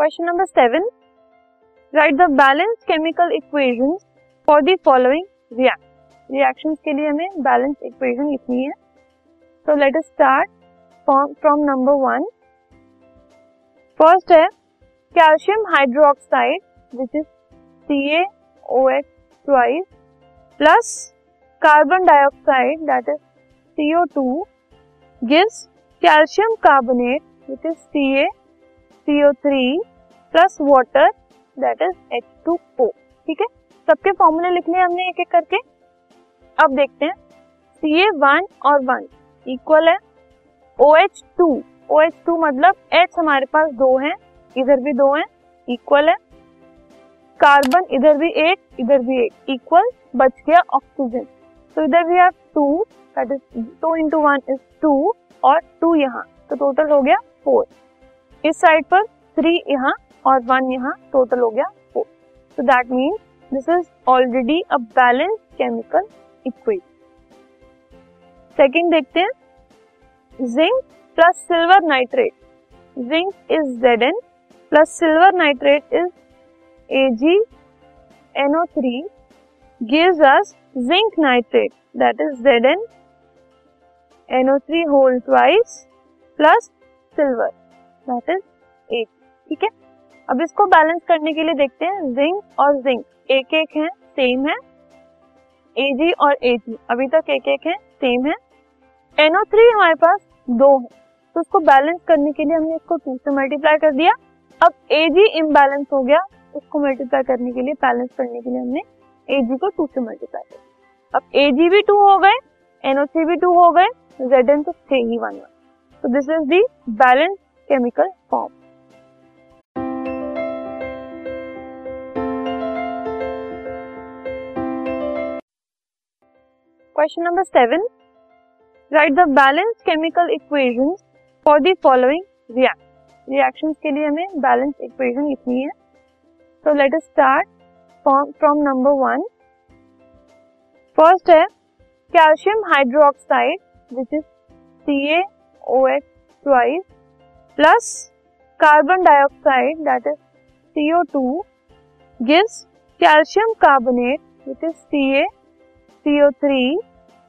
Question number seven write the balance chemical equation for the following react reactions के लिए हमें balance equation लिखनी है। तो let us start from number one first है calcium hydroxide which is CaOH twice plus carbon dioxide that is CO2 gives calcium carbonate, which is Ca CO3 plus water that is H two O ठीक है? सबके फॉर्मूले लिखने हैं हमने एक एक करके। अब देखते हैं। सी ए वन और वन इक्वल है O H two O H two मतलब H हमारे पास दो हैं, इधर भी दो हैं इक्वल है। कार्बन इधर भी एक, इधर भी एक इक्वल बच गया ऑक्सीजन तो इधर भी have two that is two into one is two और टू यहाँ तो टोटल हो गया फोर इस साइड पर थ्री यहाँ और वन यहाँ टोटल हो गया four so that mean this is already a balance chemical equation second देखते हैं. Zinc plus silver nitrate zinc is Z N plus silver nitrate is A G N O three gives us zinc nitrate that is Z N N O three whole twice plus silver that is at ठीक है? अब इसको balance करने के लिए देखते हैं. Zinc और जिंक एक एक है सेम है. ए जी और ए जी अभी तक एक एक है सेम है. एनओ थ्री हमारे पास दो है. तो उसको बैलेंस करने के लिए हमने इसको टू से मल्टीप्लाई कर दिया. अब ए जी इम्बैलेंस हो गया. उसको मल्टीप्लाई करने के लिए बैलेंस करने के लिए हमने ए जी को टू से मल्टीप्लाई कर अब ए जी भी टू हो गए एनओ थ्री भी टू हो गए जेड एन तो थे ही one one So this is the balanced chemical form. Question number seven write the balance chemical equation for the following reaction के लिए हमें बैलेंस इक्वेशन लिखनी है। So let us start from number one first है calcium hydroxide which is C A H twice plus carbon dioxide that is C O two gives calcium carbonate which is C A C O three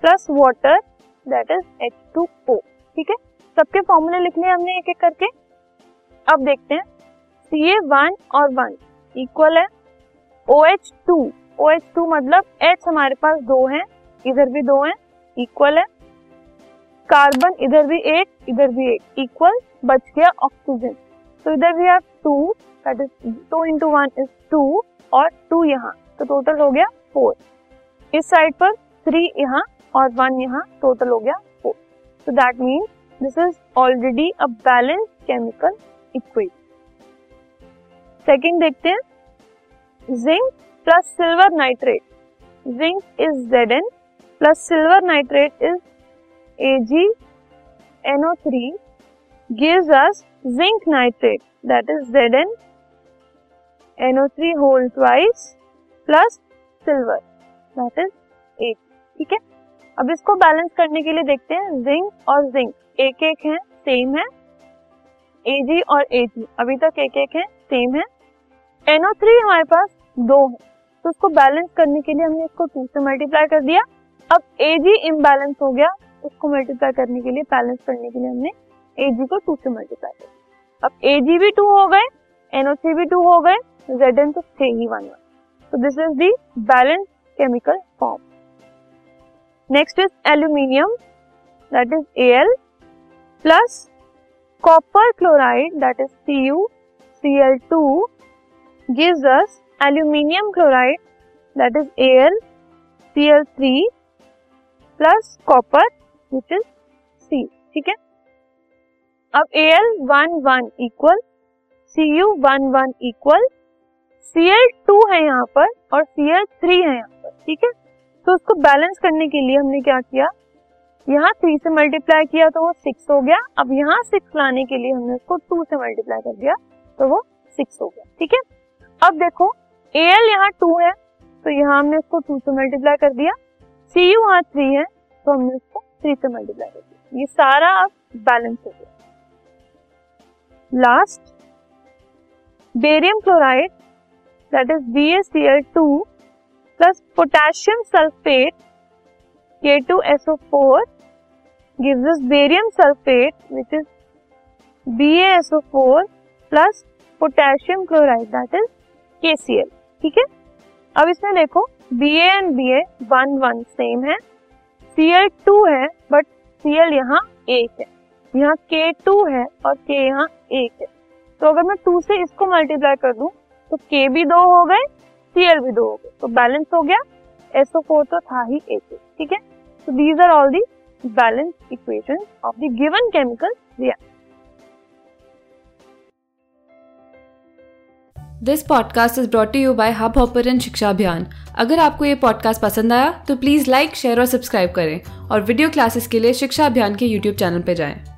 Ca CO3 that is H two H2O ठीक है? सबके फॉर्मूले लिखने हैं हमने एक एक करके। अब देखते हैं। सी ए वन और वन इक्वल है O H two O H two मतलब H हमारे पास दो हैं, इधर भी दो हैं इक्वल है। कार्बन इधर भी एक, इधर भी एक इक्वल बच गया ऑक्सीजन तो इधर भी आप two that is two into one is two और टू यहाँ. तो टोटल हो गया फोर इस साइड पर थ्री यहाँ और वन यहाँ टोटल हो गया four so that mean this is already a balance chemical equation second देखते हैं. Zinc plus silver nitrate zinc is Z N plus silver nitrate is AgNO3 gives us zinc nitrate. That is Zn. NO3 whole twice plus silver. That is 8 ठीक है? अब इसको balance करने के लिए देखते हैं जिंक और जिंक एक एक है सेम है। Ag और Ag, अभी तक एक एक है। सेम है NO3 हमारे पास दो है। तो उसको बैलेंस करने के लिए हमने इसको टू से मल्टीप्लाई कर दिया। अब Ag इम्बैलेंस हो गया, उसको मल्टीप्लाई करने के लिए बैलेंस करने के लिए हमने ए जी को टू से मल्टीप्लाई कर अब ए जी भी टू हो गए एनओ सी भी टू हो गए जेड एन तो थे ही वन वन तो this is the balance chemical form next is aluminium that is A L plus copper chloride that is C U C L two gives us aluminium chloride, that is AlCl3 plus copper which is C ठीक है? अब A L one one equal C U one one equal C L two है यहाँ पर और C L three है यहाँ पर, ठीक है? तो उसको बैलेंस करने के लिए हमने क्या किया? यहाँ थ्री से मल्टीप्लाई किया तो वो सिक्स हो गया। अब यहाँ सिक्स लाने के लिए हमने उसको टू से मल्टीप्लाई कर दिया तो वो सिक्स हो गया। ठीक है? अब देखो ए एल यहाँ टू है तो यहाँ हमने उसको टू से मल्टीप्लाई कर दिया। सी यू यहाँ थ्री है तो हमने उसको थ्री से मल्टीप्लाई कर दिया। ये सारा अब बैलेंस हो गया। Last barium chloride that is B A C L two plus potassium sulphate K two S O four gives us barium sulfate, which is BaSO4 plus potassium chloride that is KCl ठीक है? अब इसमें देखो B and B A one one same है। Cl two है but Cl यहाँ एक है। यहाँ के टू है और के यहाँ एक है। तो अगर मैं टू से इसको मल्टीप्लाई कर दूँ तो के भी दो हो गए Cl भी दो हो गए। तो बैलेंस हो गया। SO4 तो था ही एक ठीक है? तो these are all the balance equation of the given chemical reaction this podcast is brought you by Hubhopper Shiksha Abhiyan अगर आपको ये पॉडकास्ट पसंद आया तो प्लीज़ लाइक शेयर और सब्सक्राइब करें। और वीडियो क्लासेस के लिए शिक्षा अभियान के यूट्यूब चैनल पर जाएँ।